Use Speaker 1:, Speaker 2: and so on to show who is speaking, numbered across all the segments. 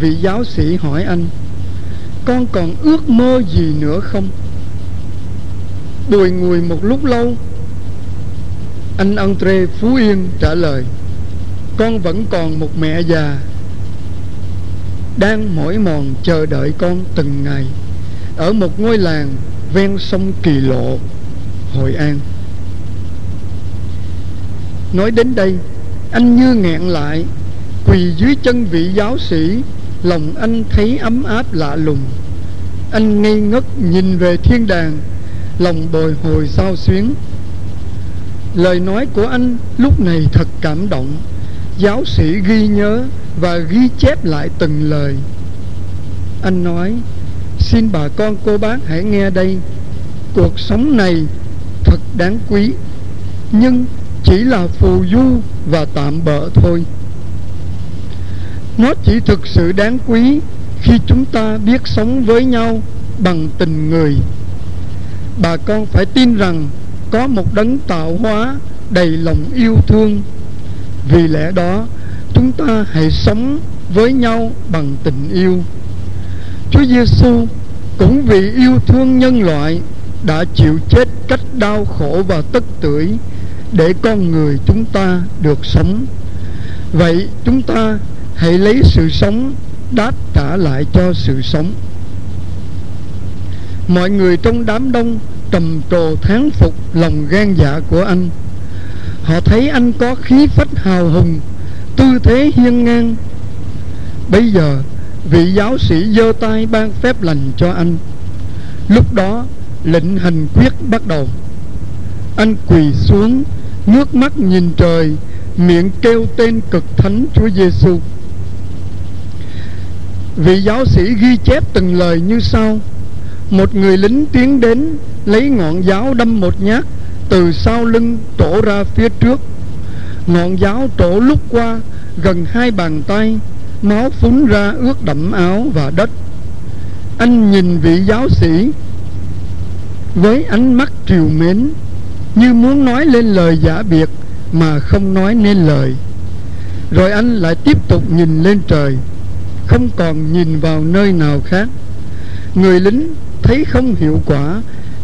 Speaker 1: Vị giáo sĩ hỏi anh Con còn ước mơ gì nữa không? Bùi ngùi một lúc lâu Anh Andre Phú Yên trả lời Con vẫn còn một mẹ già Đang mỏi mòn chờ đợi con từng ngày Ở một ngôi làng ven sông Kỳ Lộ, Hội An. Nói đến đây Anh như nghẹn lại Quỳ dưới chân vị giáo sĩ Lòng anh thấy ấm áp lạ lùng. Anh ngây ngất nhìn về thiên đàng, Lòng bồi hồi sao xuyến. Lời nói của anh lúc này thật cảm động. Giáo sĩ ghi nhớ và ghi chép lại từng lời. Anh nói, Xin bà con cô bác hãy nghe đây. Cuộc sống này thật đáng quý, Nhưng chỉ là phù du và tạm bợ thôi. Nó chỉ thực sự đáng quý Khi chúng ta biết sống với nhau bằng tình người. Bà con phải tin rằng Có một đấng tạo hóa đầy lòng yêu thương. Vì lẽ đó, chúng ta hãy sống với nhau bằng tình yêu. Chúa Giêsu cũng vì yêu thương nhân loại đã chịu chết cách đau khổ và tất tưởi để con người chúng ta được sống. Vậy chúng ta hãy lấy sự sống đáp trả lại cho sự sống. Mọi người trong đám đông trầm trồ thán phục lòng gan dạ của anh. Họ thấy anh có khí phách hào hùng, tư thế hiên ngang. Bây giờ, vị giáo sĩ giơ tay ban phép lành cho anh. Lúc đó, lệnh hành quyết bắt đầu. Anh quỳ xuống nước mắt nhìn trời, miệng kêu tên cực thánh Chúa Giêsu. Vị giáo sĩ ghi chép từng lời như sau. Một người lính tiến đến, Lấy ngọn giáo đâm một nhát Từ sau lưng trổ ra phía trước. Ngọn giáo trổ lúc qua, Gần hai bàn tay, Máu phún ra ướt đẫm áo và đất. Anh nhìn vị giáo sĩ Với ánh mắt triều mến, Như muốn nói lên lời giả biệt Mà không nói nên lời. Rồi anh lại tiếp tục nhìn lên trời. Không còn nhìn vào nơi nào khác. Người lính thấy không hiệu quả,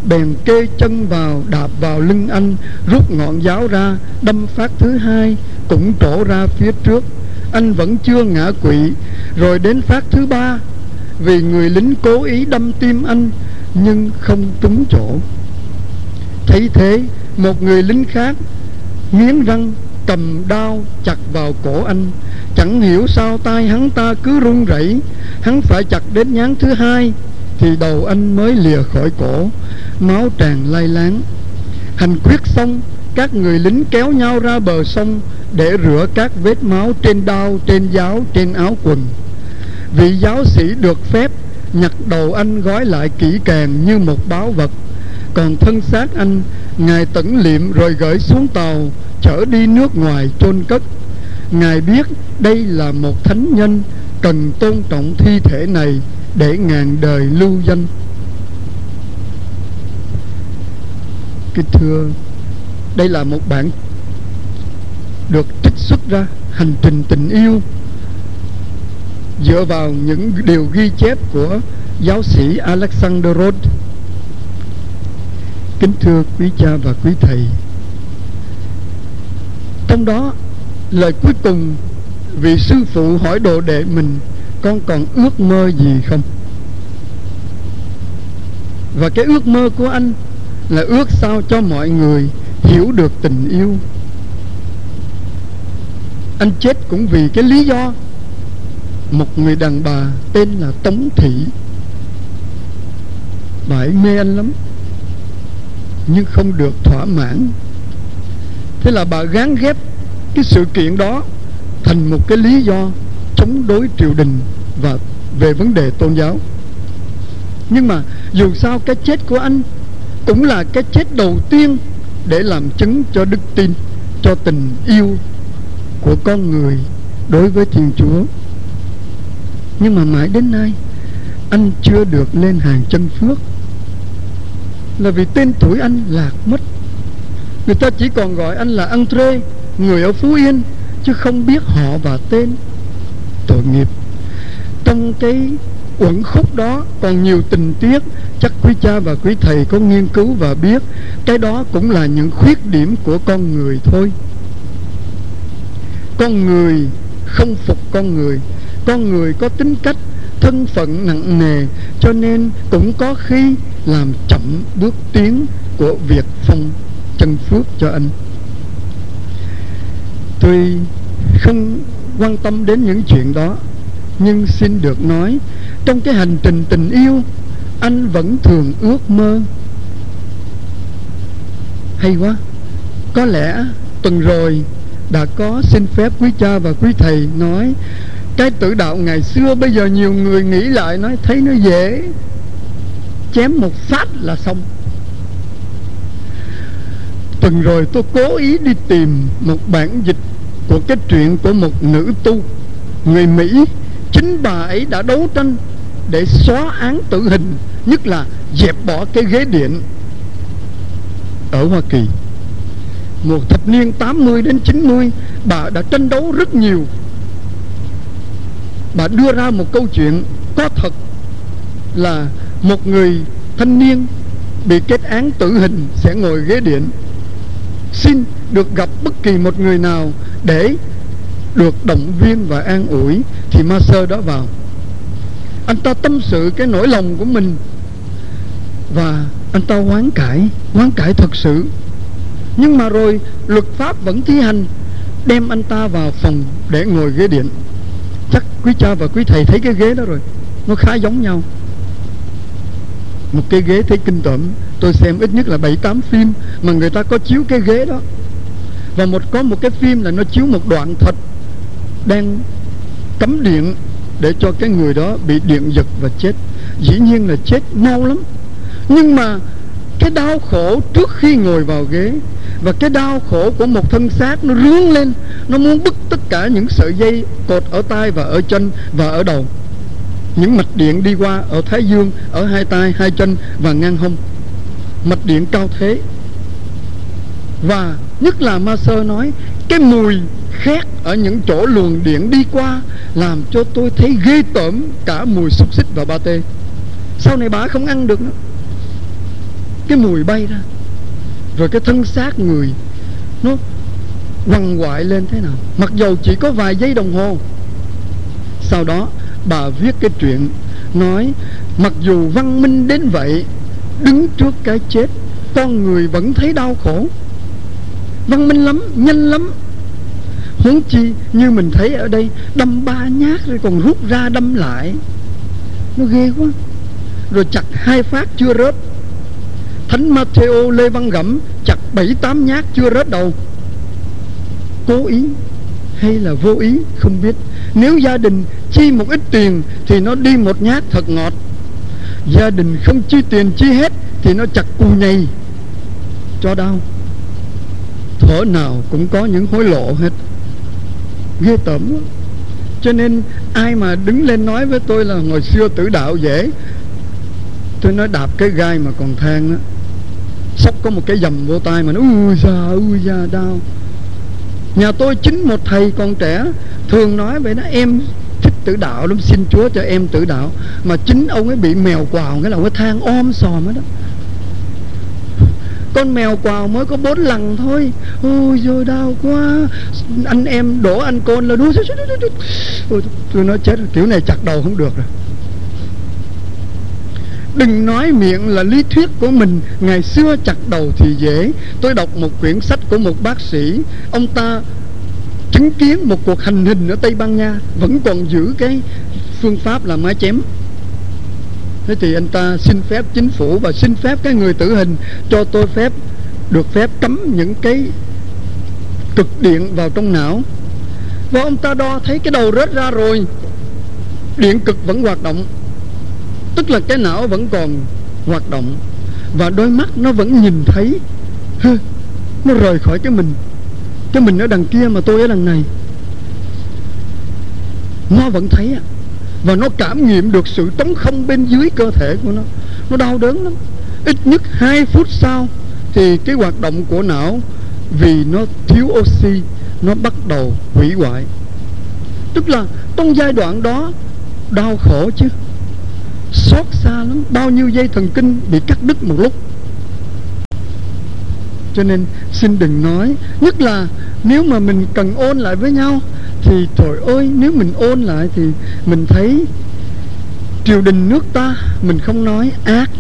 Speaker 1: Bèn kê chân vào, đạp vào lưng anh, Rút ngọn giáo ra, Đâm phát thứ hai, Cũng trổ ra phía trước. Anh vẫn chưa ngã quỵ, rồi đến phát thứ ba. Vì người lính cố ý đâm tim anh, nhưng không trúng chỗ. Thấy thế, một người lính khác nghiến răng cầm đao chặt vào cổ anh chẳng hiểu sao tay hắn ta cứ run rẩy hắn phải chặt đến nhán thứ hai thì đầu anh mới lìa khỏi cổ máu tràn lay láng hành quyết xong các người lính kéo nhau ra bờ sông để rửa các vết máu trên đao, trên giáo, trên áo quần. Vị giáo sĩ được phép nhặt đầu anh gói lại kỹ càng như một báo vật. Còn thân xác anh, Ngài tẩn liệm rồi gửi xuống tàu, chở đi nước ngoài chôn cất. Ngài biết đây là một thánh nhân cần tôn trọng thi thể này để ngàn đời lưu danh. Kính thưa, đây là một bản được trích xuất ra hành trình tình yêu dựa vào những điều ghi chép của giáo sĩ Alexander Rod kính thưa quý cha và quý thầy trong đó lời cuối cùng vị sư phụ hỏi đồ đệ mình, con còn ước mơ gì không? Và cái ước mơ của anh là ước sao cho mọi người hiểu được tình yêu. Anh chết cũng vì cái lý do một người đàn bà tên là tống thị. Bà ấy mê anh lắm, nhưng không được thỏa mãn. Thế là bà gán ghép cái sự kiện đó thành một cái lý do chống đối triều đình và về vấn đề tôn giáo. Nhưng mà dù sao cái chết của anh cũng là cái chết đầu tiên để làm chứng cho đức tin, cho tình yêu của con người đối với Thiên Chúa. Nhưng mà mãi đến nay, anh chưa được lên hàng chân phước. Là vì tên tuổi anh lạc mất. Người ta chỉ còn gọi anh là Andre người ở Phú Yên, chứ không biết họ và tên tội nghiệp. Trong cái uẩn khúc đó còn nhiều tình tiết, chắc quý cha và quý thầy có nghiên cứu và biết. Cái đó cũng là những khuyết điểm của con người thôi. Con người không phục con người. Con người có tính cách, thân phận nặng nề, cho nên cũng có khi làm chậm bước tiến của việc phong chân phước cho anh tuy không quan tâm đến những chuyện đó, nhưng xin được nói, trong cái hành trình tình yêu, anh vẫn thường ước mơ. Hay quá, có lẽ tuần rồi đã có xin phép quý cha và quý thầy nói, cái tử đạo ngày xưa bây giờ nhiều người nghĩ lại nói thấy nó dễ, chém một phát là xong. Tuần rồi tôi cố ý đi tìm một bản dịch của cái chuyện của một nữ tu. Người Mỹ, chính bà ấy đã đấu tranh để xóa án tử hình, nhất là dẹp bỏ cái ghế điện ở Hoa Kỳ. Một thập niên 80 đến 90 bà đã tranh đấu rất nhiều. Bà đưa ra một câu chuyện có thật là một người thanh niên bị kết án tử hình sẽ ngồi ghế điện. Xin được gặp bất kỳ một người nào để được động viên và an ủi thì ma sơ đó vào. Anh ta tâm sự cái nỗi lòng của mình và anh ta hoán cải hoán cải thật sự. Nhưng mà rồi luật pháp vẫn thi hành, đem anh ta vào phòng để ngồi ghế điện. Chắc quý cha và quý thầy thấy cái ghế đó rồi, nó khá giống nhau. Một cái ghế thấy kinh tởm, tôi xem ít nhất là bảy tám phim mà người ta có chiếu cái ghế đó và một, có một cái phim là nó chiếu một đoạn thật đang cấm điện để cho cái người đó bị điện giật và chết. Dĩ nhiên là chết mau lắm. Nhưng mà cái đau khổ trước khi ngồi vào ghế và cái đau khổ của một thân xác nó rướng lên, nó muốn bứt tất cả những sợi dây cột ở tay và ở chân và ở đầu. Những mạch điện đi qua ở thái dương, ở hai tay hai chân và ngang hông. Mạch điện cao thế. Và nhất là ma sơ nói, cái mùi khét ở những chỗ luồng điện đi qua làm cho tôi thấy ghê tởm cả mùi xúc xích và ba tê. Sau này bà không ăn được nữa. Cái mùi bay ra. Rồi cái thân xác người, nó quằn quại lên thế nào? Mặc dầu chỉ có vài giây đồng hồ. Sau đó, bà viết cái chuyện, nói, mặc dù văn minh đến vậy, đứng trước cái chết, con người vẫn thấy đau khổ văn minh lắm, nhanh lắm. Huống chi, như mình thấy ở đây, đâm ba nhát rồi còn rút ra đâm lại. Nó ghê quá. Rồi chặt hai phát chưa rớt. Thánh Matthew Lê Văn Gẩm chặt bảy, tám nhát chưa rớt đầu. Cố ý hay là vô ý, không biết. Nếu gia đình chi một ít tiền thì nó đi một nhát thật ngọt. Gia đình không chi tiền chi hết thì nó chặt cù nhầy. Cho đau thở nào cũng có những hối lộ hết. Ghê tởm quá. Cho nên ai mà đứng lên nói với tôi là hồi xưa tử đạo dễ tôi nói đạp cái gai mà còn than á. Sắp có một cái dầm vô tay mà nó, ui da ui da, đau. Nhà tôi chính một thầy còn trẻ thường nói vậy đó, em thích tử đạo lắm, xin chúa cho em tử đạo. Mà chính ông ấy bị mèo quào cái là ông ấy than om sòm hết đó con mèo quào mới có bốn lần thôi. Ôi rồi đau quá. Anh em đổ anh con là đu ôi, tôi nói chết kiểu này chặt đầu không được rồi. Đừng nói miệng là lý thuyết của mình. Ngày xưa chặt đầu thì dễ. Tôi đọc một quyển sách của một bác sĩ. Ông ta chứng kiến một cuộc hành hình ở Tây Ban Nha. Vẫn còn giữ cái phương pháp là mái chém. Thế thì anh ta xin phép chính phủ Và xin phép cái người tử hình Cho tôi phép được phép cấm những cái cực điện vào trong não. Và ông ta đo thấy cái đầu rớt ra rồi. Điện cực vẫn hoạt động, tức là cái não vẫn còn hoạt động. Và đôi mắt nó vẫn nhìn thấy. Nó rời khỏi cái mình. Cái mình ở đằng kia mà tôi ở đằng này. Nó vẫn thấy ạ và nó cảm nghiệm được sự trống không bên dưới cơ thể của nó. Nó đau đớn lắm. Ít nhất 2 phút sau thì cái hoạt động của não, vì nó thiếu oxy, nó bắt đầu hủy hoại. Tức là trong giai đoạn đó, đau khổ chứ. Xót xa lắm. Bao nhiêu dây thần kinh bị cắt đứt một lúc cho nên xin đừng nói, nhất là nếu mà mình cần ôn lại với nhau, thì trời ơi, nếu mình ôn lại thì mình thấy triều đình nước ta, mình không nói ác.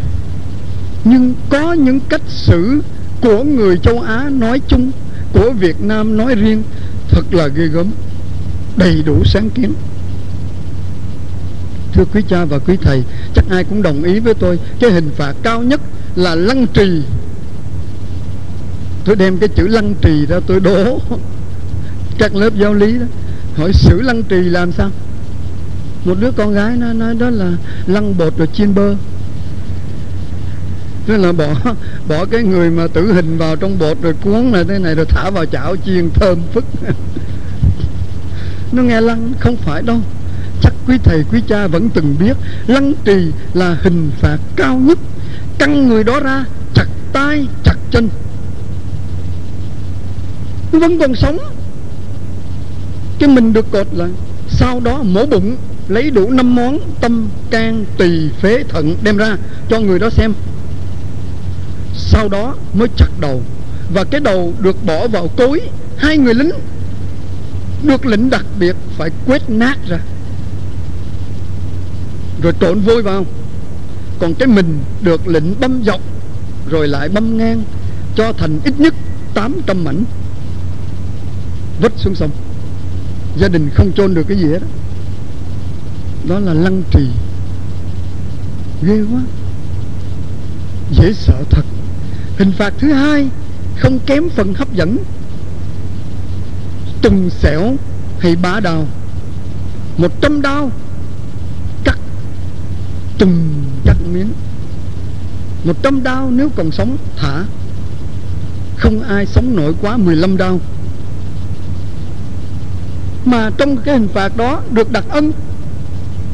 Speaker 1: Nhưng có những cách xử của người châu Á nói chung, của Việt Nam nói riêng, thật là ghê gớm, đầy đủ sáng kiến. Thưa quý cha và quý thầy, chắc ai cũng đồng ý với tôi, cái hình phạt cao nhất là lăng trì tôi đem cái chữ lăng trì ra tôi đố. Các lớp giáo lý đó, hỏi xử lăng trì làm sao? Một đứa con gái nó nói đó là lăng bột rồi chiên bơ. Tức là bỏ bỏ cái người mà tử hình vào trong bột rồi cuốn là thế này rồi thả vào chảo chiên thơm phức. Nó nghe lăng, không phải đâu. Chắc quý thầy, quý cha vẫn từng biết, lăng trì là hình phạt cao nhất. Căng người đó ra, chặt tay chặt chân vẫn còn sống, cái mình được cột lại sau đó mổ bụng, lấy đủ năm món tâm can tỳ phế thận đem ra cho người đó xem. Sau đó mới chặt đầu, và cái đầu được bỏ vào cối, hai người lính được lệnh đặc biệt phải quét nát ra. Rồi trộn vôi vào, còn cái mình được lệnh băm dọc, rồi lại băm ngang, cho thành ít nhất 800 mảnh vứt xuống sông. Gia đình không chôn được cái gì hết đó, đó là lăng trì. Ghê quá. Dễ sợ thật. Hình phạt thứ hai không kém phần hấp dẫn. Từng xẻo hay bá đào một trăm đao cắt. Từng cắt miếng. Một trăm đao nếu còn sống thả. Không ai sống nổi quá 15 đao mà trong cái hình phạt đó được đặc ân.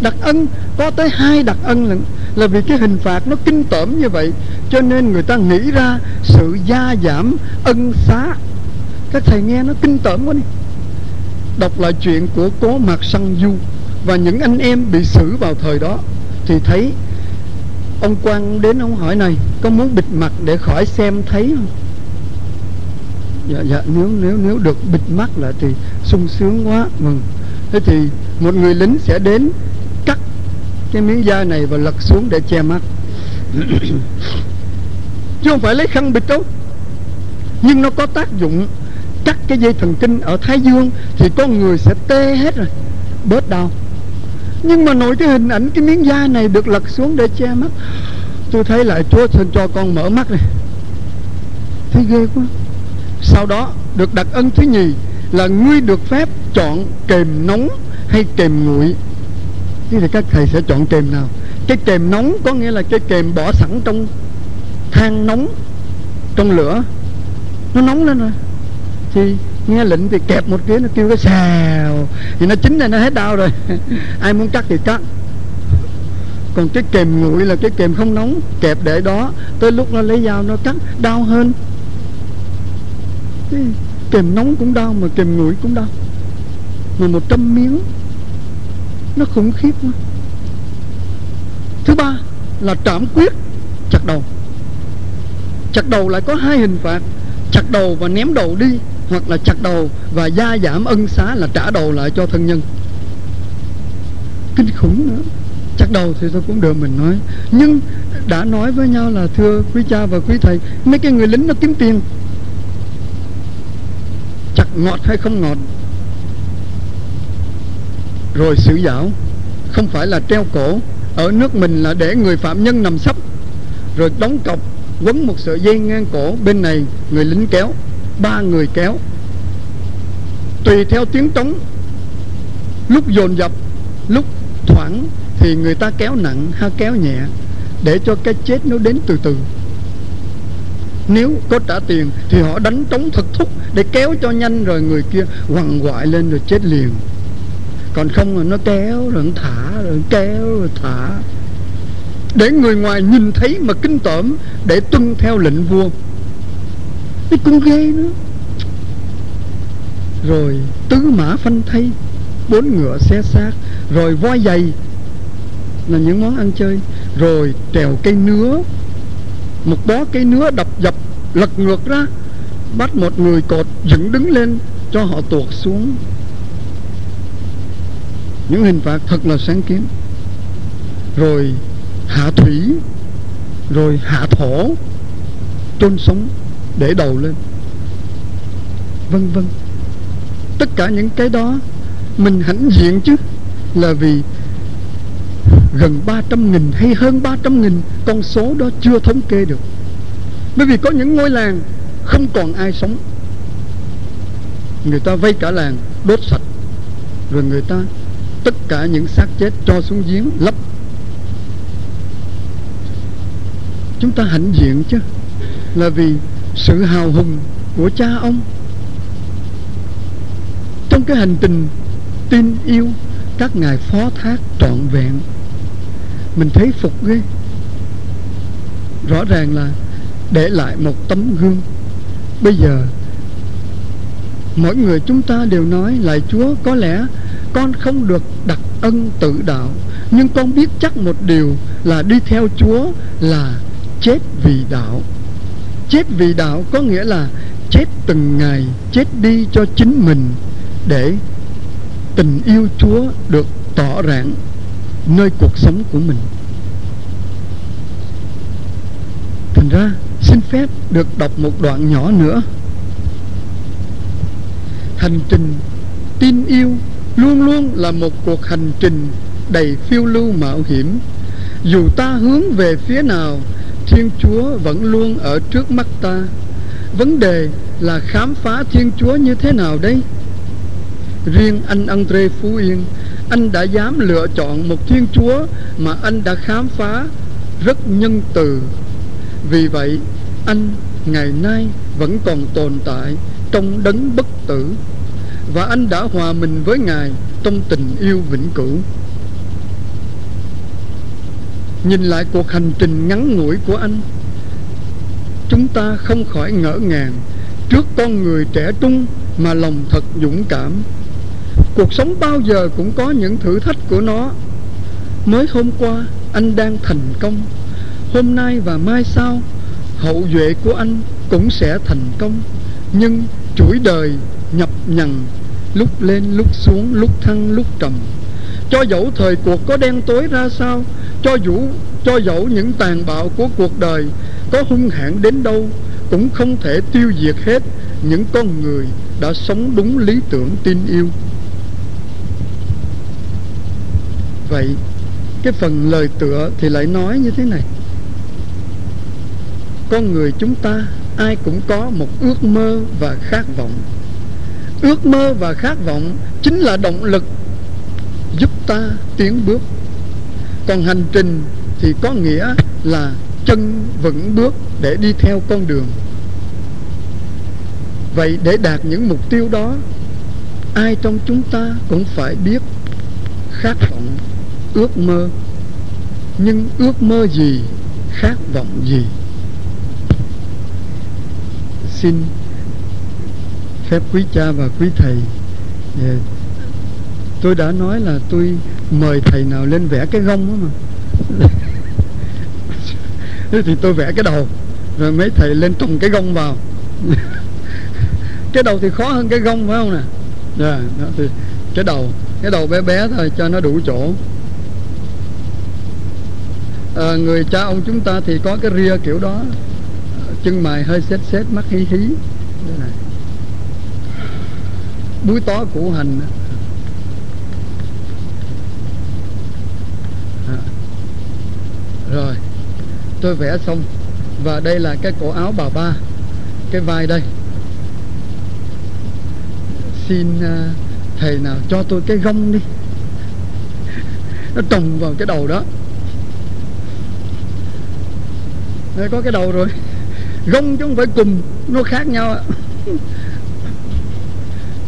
Speaker 1: Đặc ân có tới hai đặc ân là, là vì cái hình phạt nó kinh tởm như vậy cho nên người ta nghĩ ra sự gia giảm ân xá. Các thầy nghe nó kinh tởm quá đi. Đọc lại chuyện của cố mạc săn du và những anh em bị xử vào thời đó thì thấy ông quan đến ông hỏi này có muốn bịt mặt để khỏi xem thấy không? Dạ dạ nếu nếu nếu được bịt mắt lại thì sung sướng quá. Mừng thế thì một người lính sẽ đến cắt cái miếng da này và lật xuống để che mắt. Chứ không phải lấy khăn bịt đâu nhưng nó có tác dụng cắt cái dây thần kinh ở thái dương thì con người sẽ tê hết rồi, bớt đau. Nhưng mà nổi cái hình ảnh cái miếng da này được lật xuống để che mắt, tôi thấy lại chúa xin cho con mở mắt này. Thấy ghê quá. Sau đó được đặt ân thứ nhì là ngươi được phép chọn kềm nóng hay kềm nguội. Thế thì các thầy sẽ chọn kềm nào? Cái kềm nóng có nghĩa là cái kềm bỏ sẵn trong than nóng, trong lửa. Nó nóng lên rồi. Thì nghe lệnh thì kẹp một cái, nó kêu cái xào. Thì nó chín này nó hết đau rồi. Ai muốn cắt thì cắt. Còn cái kềm nguội là cái kềm không nóng, kẹp để đó. Tới lúc nó lấy dao nó cắt, đau hơn kèm nóng cũng đau mà kèm nguội cũng đau. Mà một trăm miếng, nó khủng khiếp quá. Thứ ba là trảm quyết, chặt đầu. Chặt đầu lại có hai hình phạt, chặt đầu và ném đầu đi, hoặc là chặt đầu và gia giảm ân xá là trả đầu lại cho thân nhân. Kinh khủng nữa. Chặt đầu thì tôi cũng được, mình nói. Nhưng đã nói với nhau là, thưa quý cha và quý thầy, mấy cái người lính nó kiếm tiền ngọt hay không ngọt? Rồi xử giảo, không phải là treo cổ, ở nước mình là để người phạm nhân nằm sấp. Rồi đóng cọc, quấn một sợi dây ngang cổ, bên này người lính kéo, ba người kéo. Tùy theo tiếng trống, lúc dồn dập, lúc thoảng thì người ta kéo nặng hay kéo nhẹ, để cho cái chết nó đến từ từ nếu có trả tiền thì họ đánh trống thật thúc để kéo cho nhanh rồi người kia quằn quại lên rồi chết liền. Còn không là nó kéo rồi nó thả rồi kéo rồi thả. Để người ngoài nhìn thấy mà kinh tởm, để tuân theo lệnh vua. Cái cũng ghê nữa. Rồi tứ mã phanh thay, bốn ngựa xe xác, rồi voi giày là những món ăn chơi. Rồi trèo cây nứa, một bó cây nứa đập dập lật ngược ra, bắt một người cột dựng đứng lên cho họ tuột xuống. Những hình phạt thật là sáng kiến. Rồi hạ thủy, rồi hạ thổ, chôn sống để đầu lên. Vân vân. Tất cả những cái đó mình hãnh diện chứ, là vì gần 300 nghìn hay hơn 300 nghìn con số đó chưa thống kê được bởi vì có những ngôi làng không còn ai sống. Người ta vây cả làng, đốt sạch. Rồi người ta, tất cả những xác chết cho xuống giếng, lấp. Chúng ta hãnh diện chứ, là vì sự hào hùng của cha ông. Trong cái hành trình tin yêu, các ngài phó thác trọn vẹn. Mình thấy phục ghê. Rõ ràng là để lại một tấm gương. Bây giờ, mỗi người chúng ta đều nói lại chúa có lẽ con không được đặt ân tự đạo, nhưng con biết chắc một điều là đi theo chúa là chết vì đạo. Chết vì đạo có nghĩa là chết từng ngày, chết đi cho chính mình để tình yêu chúa được tỏ rạng nơi cuộc sống của mình. Thành ra xin phép được đọc một đoạn nhỏ nữa. Hành trình tin yêu luôn luôn là một cuộc hành trình đầy phiêu lưu mạo hiểm. Dù ta hướng về phía nào, thiên chúa vẫn luôn ở trước mắt ta. Vấn đề là khám phá thiên chúa như thế nào đây? Riêng anh andre phú yên, anh đã dám lựa chọn một thiên chúa mà anh đã khám phá rất nhân từ vì vậy, anh ngày nay vẫn còn tồn tại trong đấng bất tử, và anh đã hòa mình với ngài trong tình yêu vĩnh cửu. Nhìn lại cuộc hành trình ngắn ngủi của anh, chúng ta không khỏi ngỡ ngàng trước con người trẻ trung mà lòng thật dũng cảm. Cuộc sống bao giờ cũng có những thử thách của nó. Mới hôm qua, anh đang thành công hôm nay và mai sau, hậu duệ của anh cũng sẽ thành công. Nhưng chuỗi đời nhập nhằng, lúc lên lúc xuống, lúc thăng lúc trầm. Cho dẫu thời cuộc có đen tối ra sao, cho dù, cho dẫu những tàn bạo của cuộc đời có hung hãn đến đâu, cũng không thể tiêu diệt hết những con người đã sống đúng lý tưởng tin yêu. Vậy, cái phần lời tựa thì lại nói như thế này con người chúng ta, ai cũng có một ước mơ và khát vọng. Ước mơ và khát vọng chính là động lực giúp ta tiến bước. Còn hành trình thì có nghĩa là chân vững bước để đi theo con đường. Vậy để đạt những mục tiêu đó, ai trong chúng ta cũng phải biết khát vọng, ước mơ. Nhưng ước mơ gì, khát vọng gì? Xin phép quý cha và quý thầy. Dạ, tôi đã nói là tôi mời thầy nào lên vẽ cái gông đó mà. Thế thì tôi vẽ cái đầu rồi mấy thầy lên trồng cái gông vào. Cái đầu thì khó hơn cái gông phải không nè? Yeah, đó thì cái đầu cái đầu bé bé thôi cho nó đủ chỗ. À, người cha ông chúng ta thì có cái ria kiểu đó chân mày hơi xét xét mắt hí hí. Này búi tó củ hành à. rồi, tôi vẽ xong. Và đây là cái cổ áo bà ba, cái vai đây. Xin à, thầy nào cho tôi cái gông đi. Nó trồng vào cái đầu đó. Đây có cái đầu rồi gông chứ không phải cùm nó khác nhau ạ.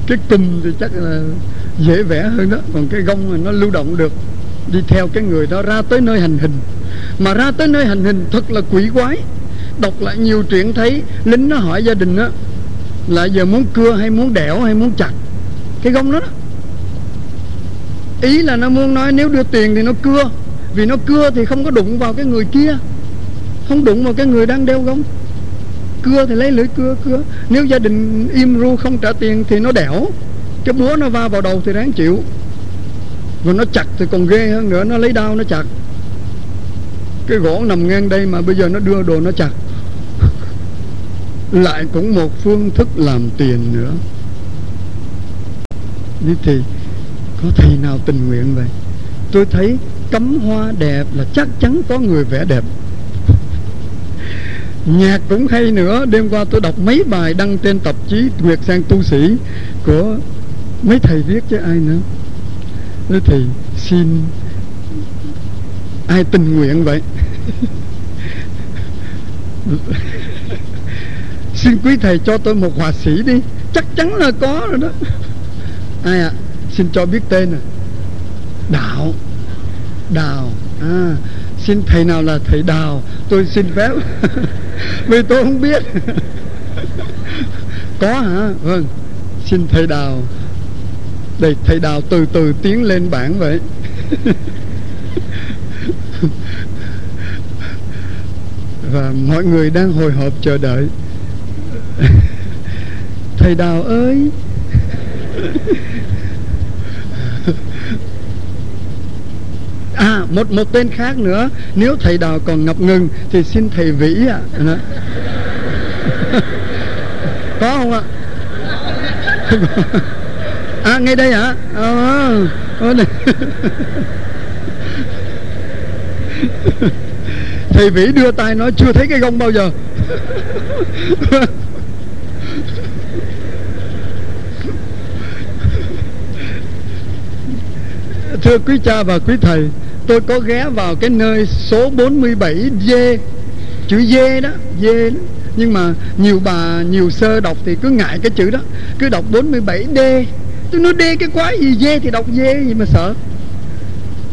Speaker 1: Cái cùm thì chắc là dễ vẽ hơn đó còn cái gông là nó lưu động được đi theo cái người đó ra tới nơi hành hình. Mà ra tới nơi hành hình thật là quỷ quái. Đọc lại nhiều chuyện thấy lính nó hỏi gia đình á là giờ muốn cưa hay muốn đẻo hay muốn chặt? Cái gông đó, đó. Ý là nó muốn nói nếu đưa tiền thì nó cưa vì nó cưa thì không có đụng vào cái người kia. Không đụng vào cái người đang đeo gông cưa thì lấy lưỡi cưa cưa. Nếu gia đình im ru không trả tiền thì nó đẻo. Cái búa nó va vào đầu thì ráng chịu. Và nó chặt thì còn ghê hơn nữa, nó lấy đao nó chặt. Cái gỗ nằm ngang đây mà bây giờ nó đưa đồ nó chặt. Lại cũng một phương thức làm tiền nữa. Như thì có thầy nào tình nguyện vậy? Tôi thấy cắm hoa đẹp là chắc chắn có người vẽ đẹp nhạc cũng hay nữa. Đêm qua tôi đọc mấy bài đăng trên tạp chí Nguyệt Sang Tu Sĩ của mấy thầy viết chứ ai nữa. Thế thì xin ai tình nguyện vậy? Xin quý thầy cho tôi một họa sĩ đi. Chắc chắn là có rồi đó. Ai ạ? À? xin cho biết tên à đạo đào. À xin thầy nào là thầy đào, tôi xin phép. vì tôi không biết. Có hả? Vâng. Xin thầy đào. Đây, thầy đào từ từ tiến lên bảng vậy. Và mọi người đang hồi hộp chờ đợi. Thầy đào ơi à một một tên khác nữa. Nếu thầy đào còn ngập ngừng thì xin thầy vĩ ạ. À. có không ạ? À ngay đây hả à, à, đây. thầy vĩ đưa tay nói chưa thấy cái gông bao giờ. Thưa quý cha và quý thầy tôi có ghé vào cái nơi số 47 D, chữ D đó D đó. Nhưng mà nhiều bà, nhiều sơ đọc thì cứ ngại cái chữ đó. Cứ đọc 47 D. Tôi nói, D cái quái gì? D thì đọc D gì mà sợ?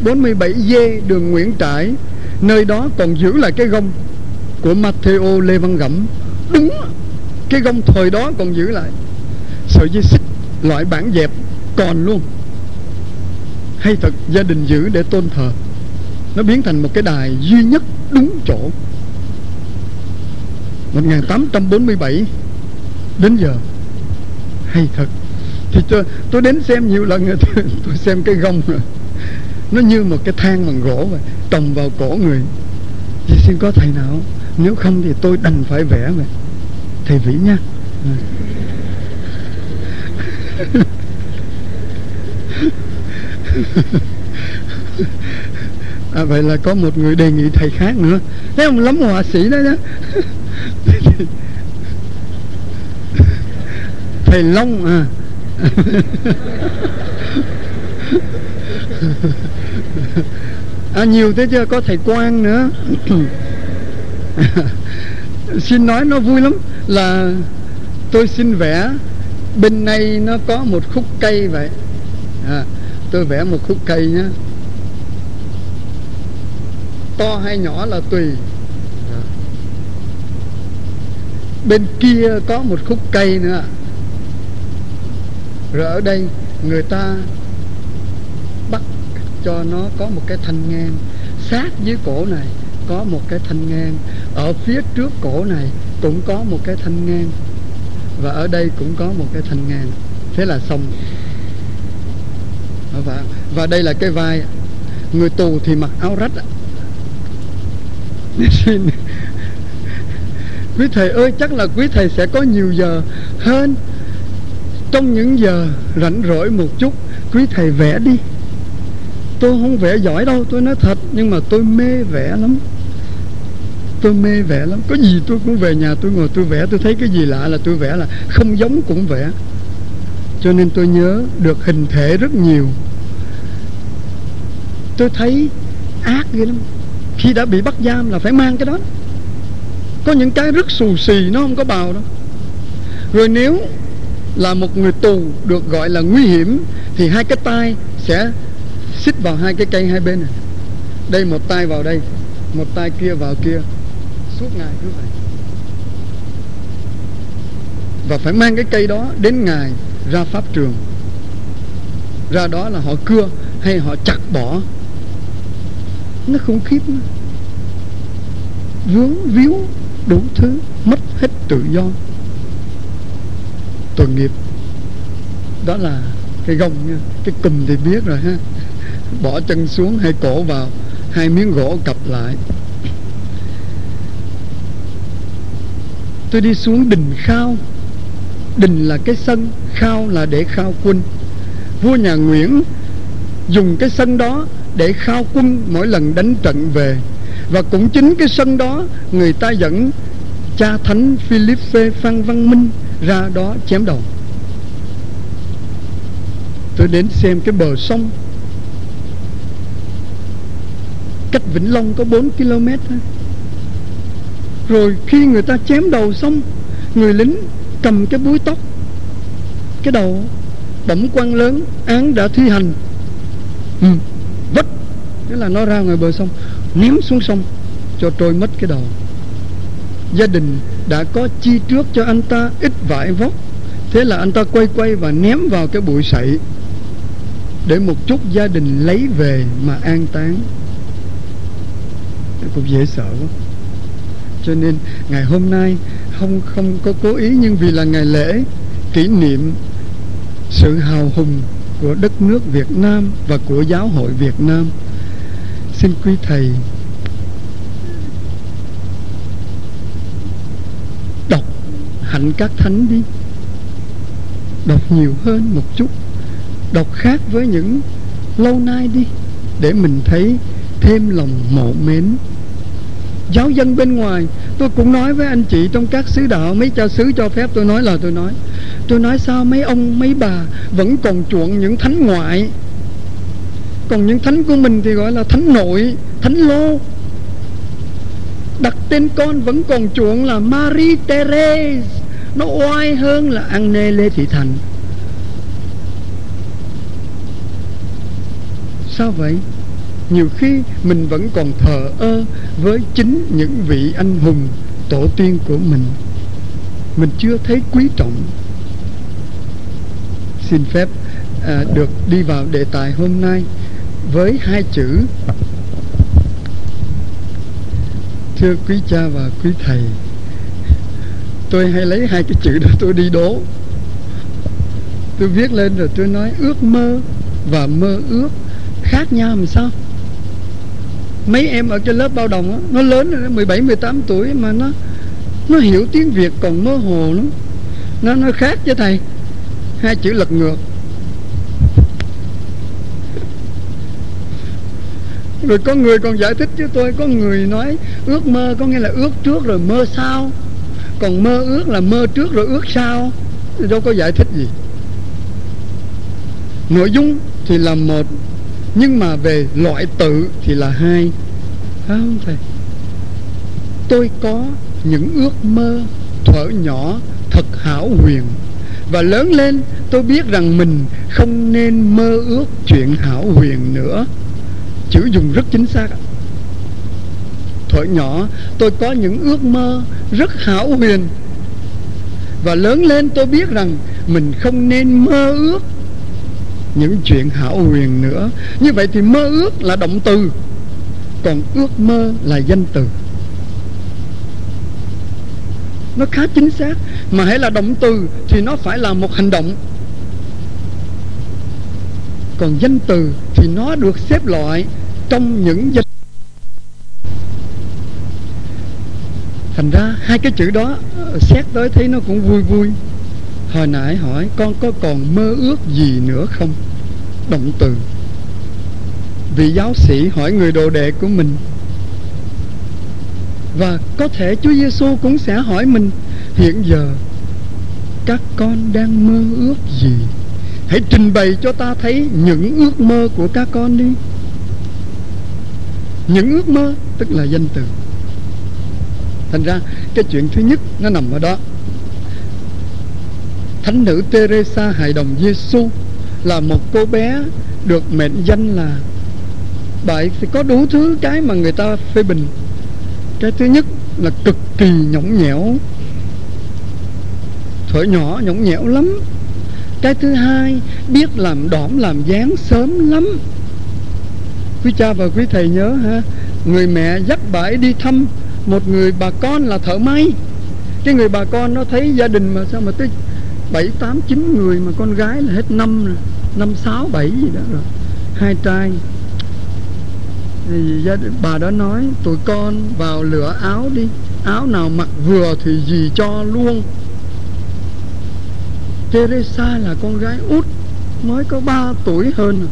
Speaker 1: 47 D, đường Nguyễn Trãi. Nơi đó còn giữ lại cái gông của Matteo Lê Văn gẫm. Đúng cái gông thời đó còn giữ lại. Sợi dây xích loại bản dẹp còn luôn. Hay thật, gia đình giữ để tôn thờ nó biến thành một cái đài duy nhất đúng chỗ. 1847 đến giờ. Hay thật. Thì tôi, tôi đến xem nhiều lần rồi tôi, tôi xem cái gông rồi. Nó như một cái thang bằng gỗ vậy trồng vào cổ người. Thì xin có thầy nào? Nếu không thì tôi đành phải vẽ vậy. Thầy vĩ nha. à, vậy là có một người đề nghị thầy khác nữa. Thấy không lắm họa sĩ đó nhá thầy long à. À nhiều thế chưa có thầy quan nữa. Xin nói nó vui lắm là tôi xin vẽ. Bên này nó có một khúc cây vậy. À, tôi vẽ một khúc cây nhé to hay nhỏ là tùy. Bên kia có một khúc cây nữa. Rồi ở đây người ta bắt cho nó có một cái thanh ngang. Sát dưới cổ này có một cái thanh ngang. Ở phía trước cổ này cũng có một cái thanh ngang. Và ở đây cũng có một cái thanh ngang. Thế là xong. Và, và đây là cái vai. Người tù thì mặc áo rách quý thầy ơi, chắc là quý thầy sẽ có nhiều giờ hơn trong những giờ rảnh rỗi một chút, quý thầy vẽ đi. Tôi không vẽ giỏi đâu, tôi nói thật, nhưng mà tôi mê vẽ lắm. Tôi mê vẽ lắm. Có gì tôi cũng về nhà tôi ngồi tôi vẽ. Tôi thấy cái gì lạ là tôi vẽ là không giống cũng vẽ. Cho nên tôi nhớ được hình thể rất nhiều. Tôi thấy ác ghê lắm khi đã bị bắt giam là phải mang cái đó. Có những cái rất xù xì, nó không có bào đâu. Rồi nếu là một người tù được gọi là nguy hiểm, thì hai cái tay sẽ xích vào hai cái cây hai bên này. Đây, một tay vào đây, một tay kia vào kia. Suốt ngày cứ vậy. Và phải mang cái cây đó đến ngày ra pháp trường. Ra đó là họ cưa hay họ chặt bỏ nó khủng khiếp nó vướng víu đủ thứ, mất hết tự do. Tội nghiệp, đó là cái gông nha. Cái cùm thì biết rồi ha. Bỏ chân xuống hai cổ vào, hai miếng gỗ cặp lại. Tôi đi xuống đình khao. Đình là cái sân, khao là để khao quân. Vua nhà nguyễn dùng cái sân đó để khao quân mỗi lần đánh trận về. Và cũng chính cái sân đó người ta dẫn cha thánh Philippe Phan Văn Minh ra đó chém đầu. Tôi đến xem cái bờ sông. Cách Vĩnh Long có 4 km thôi. rồi khi người ta chém đầu xong người lính cầm cái búi tóc cái đầu bẩm quan lớn án đã thi hành. Ừ, tức là nó ra ngoài bờ sông, ném xuống sông, cho trôi mất cái đầu gia đình đã có chi trước cho anh ta ít vải vóc. Thế là anh ta quay quay và ném vào cái bụi sậy để một chút gia đình lấy về mà an táng. Cũng dễ sợ quá. Cho nên ngày hôm nay không không có cố ý, nhưng vì là ngày lễ, kỷ niệm sự hào hùng của đất nước Việt Nam và của giáo hội Việt Nam xin quý thầy đọc hạnh các thánh đi. Đọc nhiều hơn một chút. Đọc khác với những lâu nay đi, để mình thấy thêm lòng mộ mến. Giáo dân bên ngoài, tôi cũng nói với anh chị trong các sứ đạo, mấy cha xứ cho phép tôi nói là tôi nói. Tôi nói sao mấy ông, mấy bà vẫn còn chuộng những thánh ngoại? Còn những thánh của mình thì gọi là thánh nội thánh lô. Đặt tên con vẫn còn chuộng là Marie Therese nó oai hơn là Anne Lê Thị Thành sao vậy? Nhiều khi mình vẫn còn thờ ơ với chính những vị anh hùng tổ tiên của mình. Mình chưa thấy quý trọng. Xin phép à, được đi vào đề tài hôm nay với hai chữ. Thưa quý cha và quý thầy tôi hay lấy hai cái chữ đó tôi đi đố. Tôi viết lên rồi tôi nói ước mơ và mơ ước khác nhau làm sao? Mấy em ở cái lớp bao đồng đó, nó lớn rồi 17 18 tuổi mà nó nó hiểu tiếng Việt còn mơ hồ lắm. Nó nó khác với thầy hai chữ lật ngược. Rồi có người còn giải thích với tôi, có người nói, ước mơ có nghĩa là ước trước rồi mơ sau. Còn mơ ước là mơ trước rồi ước sau. Thì đâu có giải thích gì. Nội dung thì là một, nhưng mà về loại tự thì là hai. À, phải không thầy tôi có những ước mơ thuở nhỏ thật hảo huyền. Và lớn lên tôi biết rằng mình không nên mơ ước chuyện hảo huyền nữa chữ dùng rất chính xác thuở nhỏ, tôi có những ước mơ rất hảo huyền. Và lớn lên tôi biết rằng mình không nên mơ ước những chuyện hảo huyền nữa. Như vậy thì mơ ước là động từ, còn ước mơ là danh từ. Nó khá chính xác, mà hãy là động từ thì nó phải là một hành động. Còn danh từ thì nó được xếp loại trong những dịch thành ra hai cái chữ đó, xét tới thấy nó cũng vui vui. Hồi nãy hỏi, con có còn mơ ước gì nữa không? Động từ. Vị giáo sĩ hỏi người đồ đệ của mình. Và có thể Chúa Giêsu cũng sẽ hỏi mình, hiện giờ các con đang mơ ước gì? Hãy trình bày cho ta thấy những ước mơ của các con đi những ước mơ, tức là danh từ. Thành ra, cái chuyện thứ nhất nó nằm ở đó. Thánh nữ Teresa hài đồng Giêsu là một cô bé được mệnh danh là bởi thì có đủ thứ cái mà người ta phê bình. Cái thứ nhất là cực kỳ nhõng nhẽo. Thuở nhỏ nhõng nhẽo lắm. Cái thứ hai, biết làm đỏm làm dáng sớm lắm quý cha và quý thầy nhớ ha người mẹ dắt bà ấy đi thăm một người bà con là thợ may. Cái người bà con nó thấy gia đình mà sao mà tới bảy tám chín người mà con gái là hết năm rồi năm sáu bảy gì đó rồi hai trai. Thì gia đình, bà đó nói tụi con vào lửa áo đi áo nào mặc vừa thì gì cho luôn. Teresa là con gái út mới có 3 tuổi hơn.